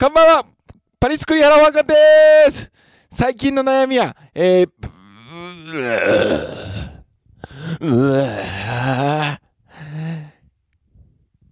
こんばんは。パリスクリハラワンカでーす。最近の悩みは、えー、ううわ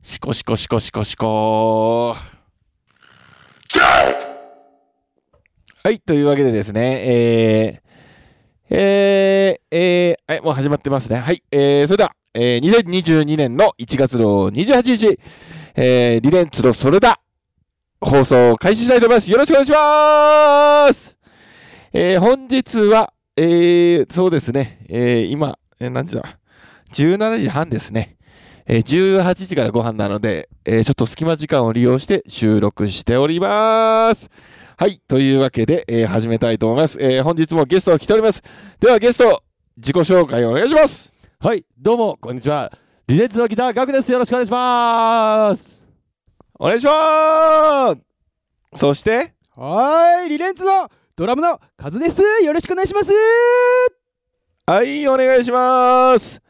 しこしこしこしこしこはい、というわけでですね、えー、えー、えー、はい、もう始まってますね。はい、えー、それでは、えー、2022年の1月の28日、えー、リレンツのそれだ放送を開始したいと思います。よろしくお願いしますえー、本日は、えー、そうですね、えー、今、えー、何時だ ?17 時半ですね。えー、18時からご飯なので、えー、ちょっと隙間時間を利用して収録しております。はい。というわけで、えー、始めたいと思います。えー、本日もゲストが来ております。ではゲスト、自己紹介をお願いします。はい、どうも、こんにちは。リレッツのギター、ガクです。よろしくお願いします。お願いしますそして、はーい、リレンツのドラムのカズです。よろしくお願いします。はい、お願いします。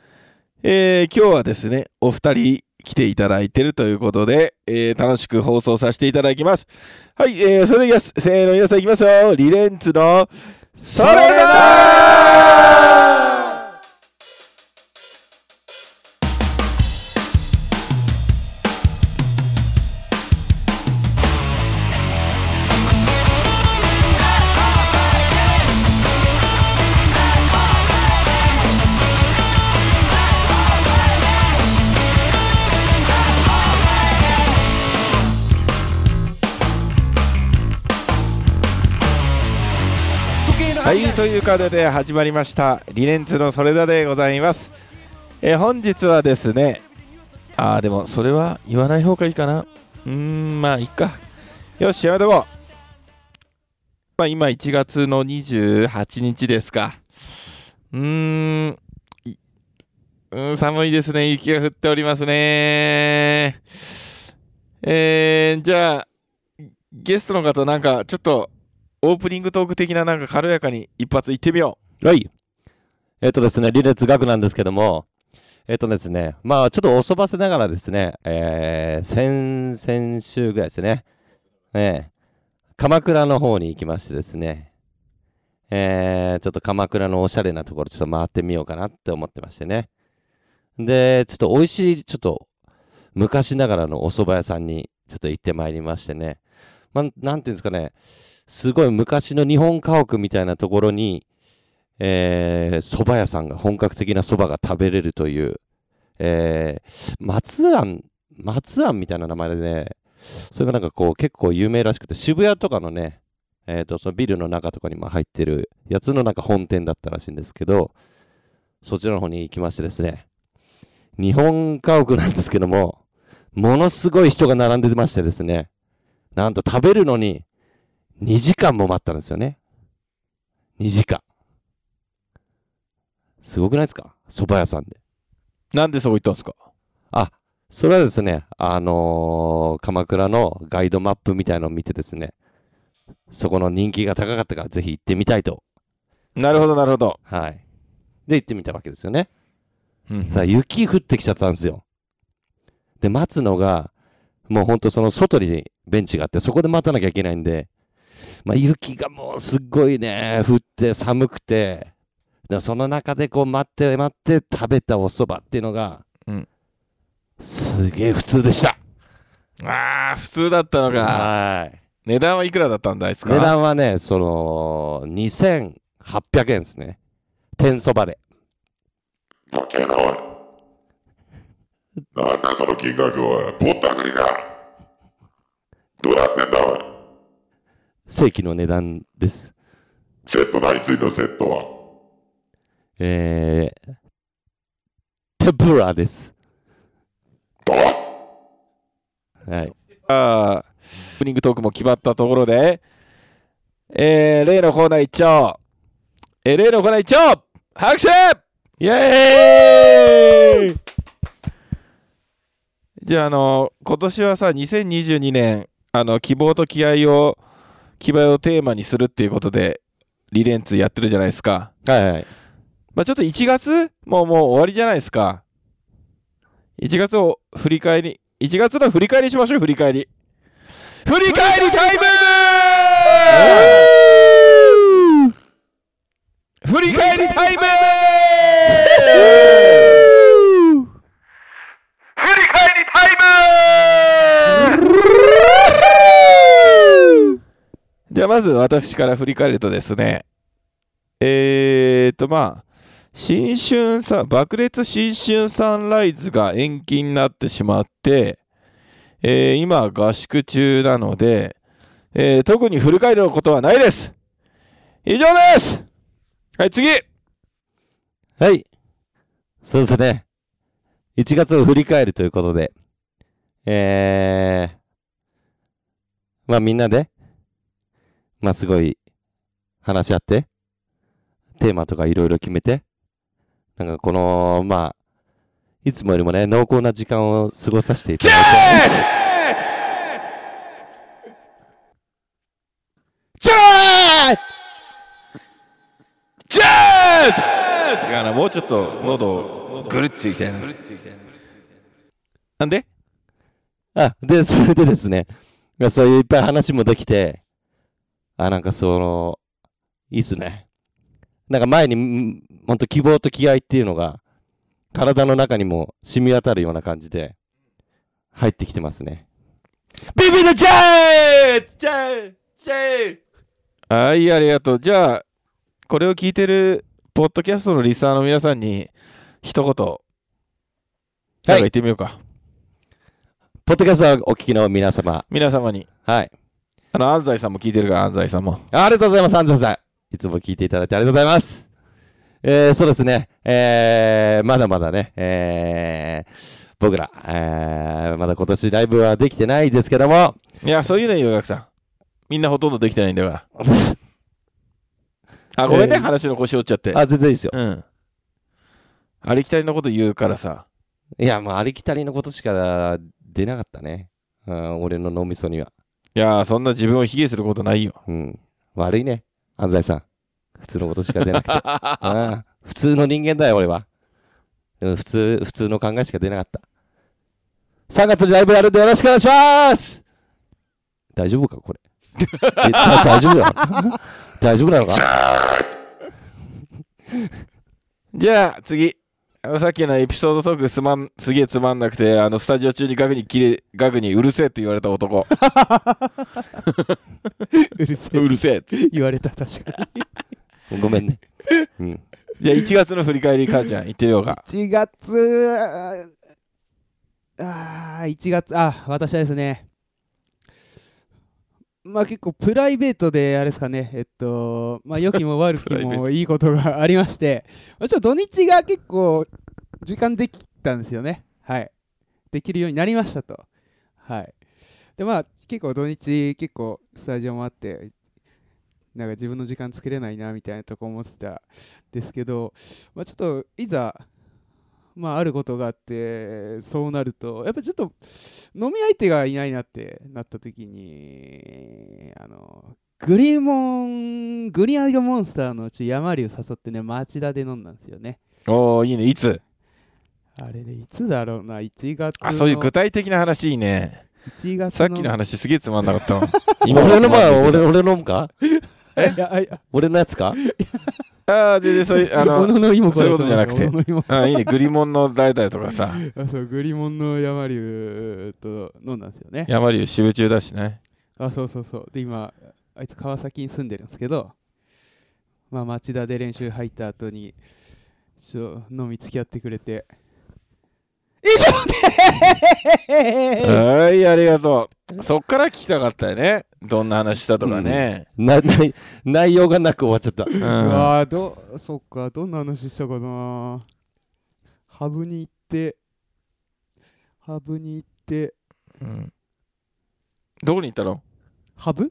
えー、今日はですね、お二人来ていただいているということで、えー、楽しく放送させていただきます。はい、えー、それでは。せーの、皆さんいきますよ。リレンツの、それだはい、ということで始まりました、リレンツのそれだでございます。えー本日はですね、あー、でもそれは言わない方がいいかな。うーん、まあいいか。よし、やめとこう。まあ今1月の28日ですか。うーん、うん寒いですね。雪が降っておりますね。えー、じゃあ、ゲストの方なんかちょっとオープニングトーク的ななんか軽やかに一発いってみようはい。えっ、とですね、リレッツガクなんですけども、えっ、とですね、まあ、ちょっとおそばせながらですね、えー、先、先週ぐらいですね、えー、鎌倉の方に行きましてですね、えー、ちょっと鎌倉のおしゃれなところちょっと回ってみようかなって思ってましてね。で、ちょっと美味しい、ちょっと昔ながらのお蕎麦屋さんにちょっと行ってまいりましてね。まあ、なんていうんですかね、すごい昔の日本家屋みたいなところに、えー、蕎麦屋さんが本格的な蕎麦が食べれるという、えー、松庵、松庵みたいな名前でね、それがなんかこう結構有名らしくて、渋谷とかのね、えー、とそのビルの中とかにも入ってるやつのなんか本店だったらしいんですけど、そちらの方に行きましてですね、日本家屋なんですけども、ものすごい人が並んでましてですね、なんと食べるのに2時間も待ったんですよね。2時間。すごくないですか？蕎麦屋さんで。う。なんでそう言ったんですか？あ、それはですね、あのー鎌倉のガイドマップみたいのを見てですね、そこの人気が高かったからぜひ行ってみたいと。なるほど、なるほど。はい。で、行ってみたわけですよね。うんただ雪降ってきちゃったんですよ。で、待つのが、もうほんとその外にベンチがあって、そこで待たなきゃいけないんで、まあ雪がもうすっごいね、降って寒くて、でその中でこう待って待って食べたお蕎麦っていうのが、うんすげえ普通でした。ああ、普通だったのか。はい。値段はいくらだったんだいですか値段はね、その、2800円ですね。天そばで。バカやな、おい。なんだその金額は、ぼったくりか。どうなってんだ、おい。正規の値段です。セット何ついのセットは？えー、天ぷらです。はい。あーオープニングトークも決まったところで、えー、例のコーナー一丁。えー、例のコーナー一丁拍手イエーイじゃあ、あの、今年はさ、2022年、あの、希望と気合を、希望をテーマにするっていうことで、リレンツやってるじゃないですか。はいはい。まあちょっと1月もうもう終わりじゃないですか。1月を振り返り、1月の振り返りしましょう、振り返り。振り返りタイム振り返りタイムじゃあまず私から振り返るとですねえーとまあ新春さ爆裂新春サンライズが延期になってしまって、えー今合宿中なので、えー特に振り返ることはないです以上ですはい次はい。そうですね。1月を振り返るということで、えー、まあみんなで、まあすごい話し合って、テーマとかいろいろ決めて、なんかこの、まあ、いつもよりもね、濃厚な時間を過ごさせていたジャだいて、ージャージャー違うなもうちょっと喉をぐるっていきたいななんであ、で、それでですね、そういういっぱい話もできて、あ、なんかその、いいっすね。なんか前に、んほんと希望と気合っていうのが、体の中にも染み渡るような感じで、入ってきてますね。ビビのジャージャージャーはい、ありがとう。じゃあ、これを聞いてる、ポッドキャストのリスナーの皆さんに、一言、なんか言ってみようか。ポッドキャストをお聞きの皆様、皆様に。はい。あの、安西さんも聞いてるから、安西さんも。あありがとうございます、安藤さん。いつも聞いていただいてありがとうございます。えー、そうですね、えー、まだまだね、えー、僕ら、えー、まだ今年ライブはできてないですけども、いや、そういうのよ、ガクさん。みんなほとんどできてないんだから。あ、ごめんね、えー話の腰折っちゃって。あ、全然いいですよ。うん。ありきたりのこと言うからさ。いや、もうありきたりのことしか出なかったね。うん、俺の脳みそには。いやー、そんな自分を卑下することないよ。うん。悪いね、安西さん。普通のことしか出なくて。あ普通の人間だよ、俺は。うん普通、普通の考えしか出なかった。3月にライブやるんでよろしくお願いします大丈夫か、これ。大丈夫なの？大丈夫なのか？じゃあ、次。さっきのエピソードトークすまん、すげえつまんなくて、あの、スタジオ中にガクにきれ、ガクにうるせえって言われた男。うるせえうるせえって。言われた確かにごめんね。うん。じゃあ、1月の振り返り、母ちゃん、言ってみようか。1月あー1月あ私はですねまあ結構プライベートであれですかね。えっとまあ良きも悪きもいいことがありまして。まあちょっと土日が結構時間できたんですよね。はい。できるようになりましたと。はい。でまあ結構土日結構スタジオもあってなんか自分の時間作れないなみたいなとこ思ってたんですけど、まあ、ちょっといざまあ、あることがあって、そうなると、やっぱちょっと飲み相手がいないなってなった時に、あの、グリモン、グリアイモンスターのうち山竜誘ってね、町田で飲んだんですよね。おー、いいね。いつ？あれでいつだろうな、1月の。あ、そういう具体的な話いいね。1月のさっきの話すげえつまんなかったわ。俺の前、俺、の。俺のもか？いやいや、俺のやつか？ああ、全然そういう、あ小の、野の妹子そういうことじゃなくてあいいね。グリモンの誰々とかさ。あそうグリモンの山竜と飲んだんですよね。山竜支部中だしね。あ、そうそうそう。で、今、あいつ川崎に住んでるんですけど、まあ、町田で練習入った後に、ちょ飲み付き合ってくれて、以上ではい、ありがとう。そっから聞きたかったよね。どんな話したとかね。な、ない、内容がなく終わっちゃった。うん。うわーど、そっか、どんな話したかなハブに行って、ハブに行って、うんどこに行ったの？ハブ？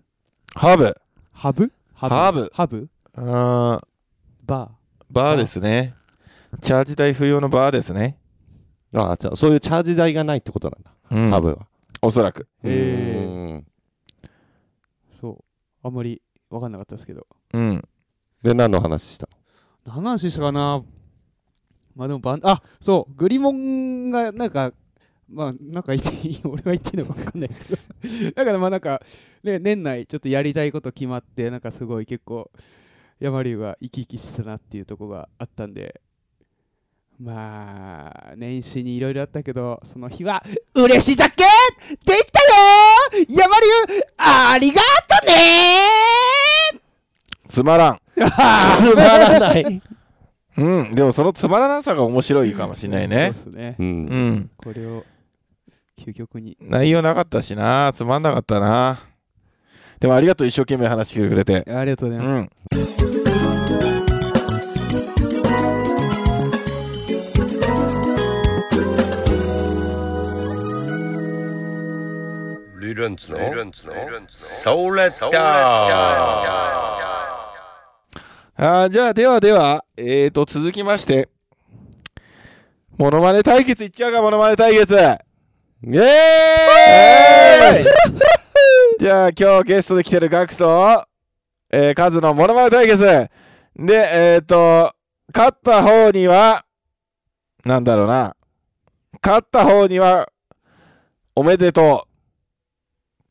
ハーブ。ハブ？ハハブハブ？あーババーですね。チャージ代不要のバーですね。ああ、じゃあそういうチャージ代がないってことなんだ。うん多分は。おそらく。ー。えー、うんそう。あんまり分かんなかったですけど。うん。で、何の話した何の話したかな？まあでもバンあそうグリモンがなんかまあ、なんか言っていい、俺は言っていいのか分かんないですけど、だからまあなんか、ね、年内ちょっとやりたいこと決まって、なんかすごい結構、山竜が生き生きしてたなっていうところがあったんで、まあ、年始にいろいろあったけど、その日は、嬉し酒できたよ山竜ありがとねつまらん。つまらない。うん。でもそのつまらなさが面白いかもしれないね。そうですねう。。うんん。これを究極に。内容なかったしな。つまんなかったな。でもありがとう、一生懸命話してくれて。ありがとうございます。うん。理論つのソーレッダあーじゃあ、ではでは、えーと、続きまして、モノマネ対決いっちゃうか、モノマネ対決。イエーイじゃあ、今日ゲストで来てるガクと、えー、カズのモノマネ対決。で、えーと、勝った方には、なんだろうな。勝った方には、おめでとう。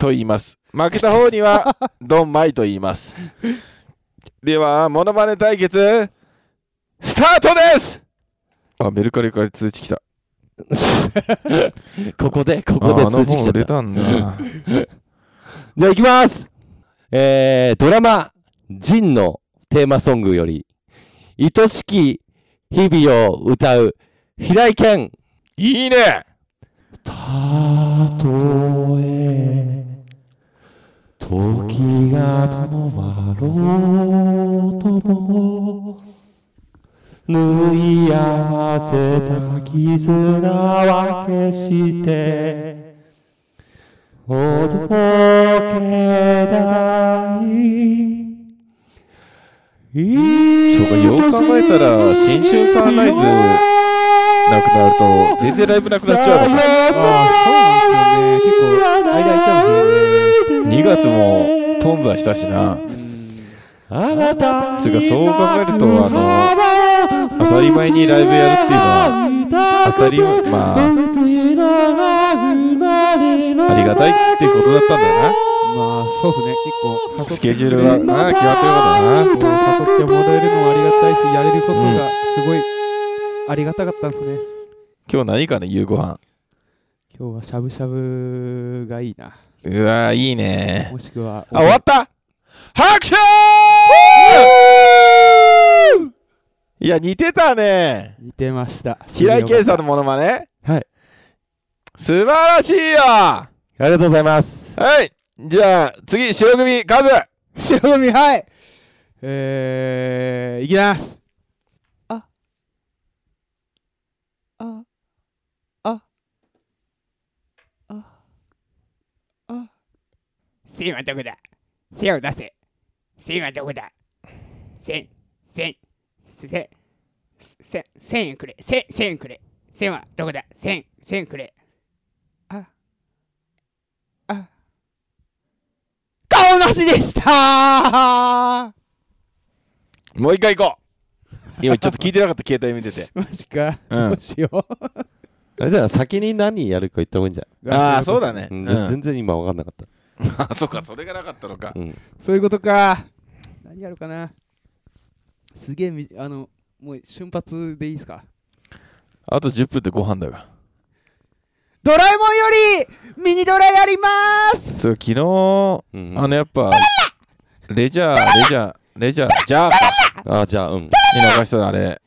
と言います。負けた方には、ドンマイと言います。では、モノマネ対決、スタートですあ、メルカリから通知来た。ここで、ここで通知来ちゃった。あたんだ。じゃあ行きますえー、ドラマ、ジンのテーマソングより、愛しき日々を歌う、平井堅。いいねたとえ、時が止まろうとも、縫い合わせた絆は決して、おどけない。そうかよく考えたら新春サンライズなくなると全然ライブなくなっちゃうのかああ、そうなんですよね。結構、間空いちゃうんですよね。2月も頓挫したしなうんあなたつうかそう考えるとあの当たり前にライブやるっていうのは当たり前まあありがたいっていうことだったんだよまあ、そうですね。結構、なスケジュールがな決まってることだな誘ってもらえるのもありがたいし、やれることがすごいありがたかったんですね。今日何かね夕ご飯今日はしゃぶしゃぶがいいな。うわいいねもしくは、あ終わった？拍手いや似てたね似てました。平井堅さんのモノマネ？はい素晴らしいよはありがとうございます。いじゃあ次白組カズ白組、はい。えー、いきます。あ、あ、あ、あ、あ。線はどこだ線を出せ。線はどこだ線、線、線、線、線円くれ。線、線円くれ。線はどこだ？線、線くれ。顔なしでした。もう一回行こう。今ちょっと聞いてなかった携帯見てて。マジか、うん。どうしよう。あれじゃあ先に何やるか言った方がいいんじゃああそうだね、ん。うん。うん全然今分かんなかった。あ そうかそれがなかったのかうん。そういうことか。何やるかな。すげえみ、あの、もう瞬発でいいですか？あと10分でご飯だがドラえもんよりミニドラやりますそう昨日あうんのやっぱレジャーレジャーレジャージャーかあじゃあ、うん。に流したのあれ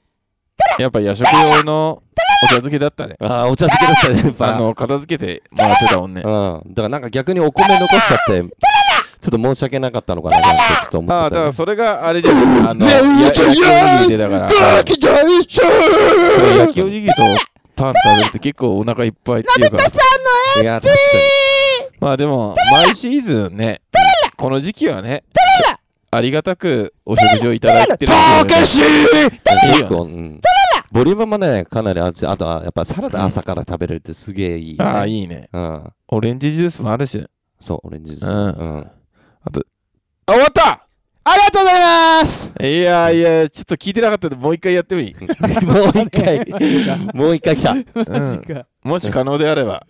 やっぱ夜食用のお茶漬けだったねあーお茶漬けだったね。やっぱあの片付けてもらってたもんねうん。だからなんか逆にお米残しちゃって、ちょっと申し訳なかったのかなちょっと思っちあゃったよ。あだからそれがあれじゃんあのや焼きおにぎりでだから焼きおにぎりとパン食べるって結構お腹いっぱいっていうかいや、確かまあでも毎シーズンねこの時期はねありがたくお食事をいただいてるっていうねに。いいよ結構、うん。ボリュームもね、かなりあるし、あとはやっぱサラダ朝から食べれるってすげえいい、ね。ああいいねうん。オレンジジュースもあるしそう、オレンジジュうんース。うん。あ終わったありがとうございますいやいやちょっと聞いてなかったんでもう一回やってもいい、もう一回、もう一回来た。うんマジか。もし可能であれば。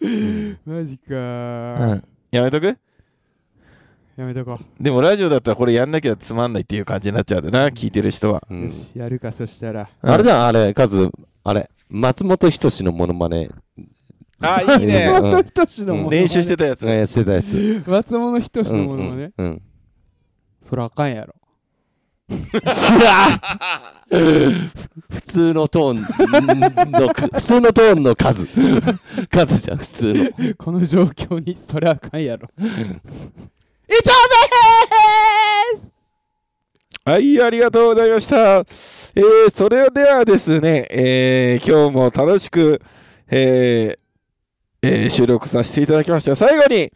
マジかうー、ん。やめとく？やめとこでもラジオだったらこれやんなきゃつまんないっていう感じになっちゃうんだな、聞いてる人は。う、うん。よしやるかそしたら。うん。あれじゃん、あれ、カズ、あれ、松本人志のモノマネ、あ、いいね。う ん松本人志のものまね練習してたやつ。えーしてたやつ。松本人志うんのものまね、うんうん。そらあかんやろ。普通のトーンの、普通のトーンの数。数じゃん、普通の。この状況にそれあかんやろ以上ですはい、ありがとうございました。えー、それではですね、えー、今日も楽しく、えーえー収録させていただきました。最後に、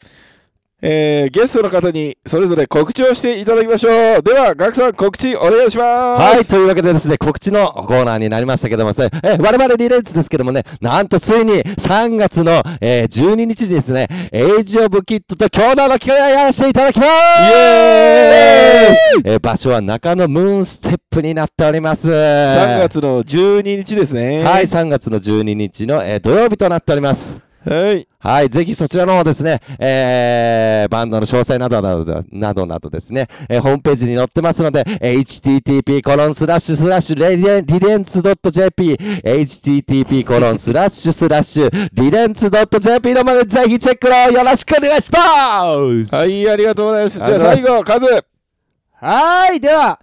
えー、ゲストの方にそれぞれ告知をしていただきましょう。では、ガクさん、告知お願いします。はい、というわけでですね、告知のコーナーになりましたけどもですね、えー我々リレッツですけどもね、なんとついに3月の、えー12日にですね、エイジオブキッドと共同の機会をやらせていただきますイエーイえー場所は中野ムーンステップになっております。3月の12日ですね。はい、3月の12日の、えー土曜日となっております。はい。はい、ぜひそちらの方ですね、えー、バンドの詳細などなどなどなどですね、えーホームページに載ってますので、えー http コロンスラッシュスラッシュリレンリレンツ .jp、http コロンスラッシュスラッシュリレンツ .jp のまでぜひチェックのよろしくお願いしますはい、ありがとうございます。じゃあ最後、カズ。はーい、では、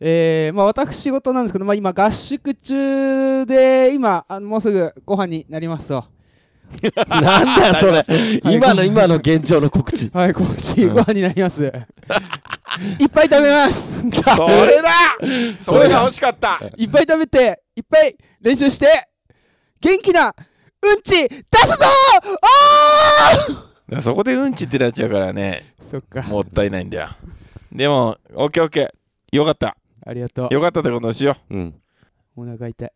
えー、まあ私事なんですけど、まあ今合宿中で、今、あのもうすぐご飯になりますと。なんだよそれ、今の今の現状の告知。はい、告知、ご飯になります。いっぱい食べます。それだそれが欲しかった。いっぱい食べて、いっぱい練習して、元気なうんち出すぞあそこでうんちってなっちゃうからね、ーそっか。もったいないんだよ。でも、オッケーオッケー。よかった。ありがとう。よかったってことにしよう。うん。お腹痛い。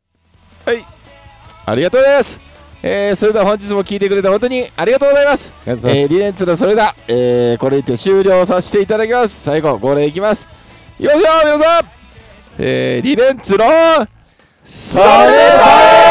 ありがとうございます。えー、それでは本日も聞いてくれて本当にありがとうございます。えー、リレンツのそれだ、えー、これにて終了させていただきます。最後、号令いきます。いきますよ、皆さん。えー、リレンツのそれだ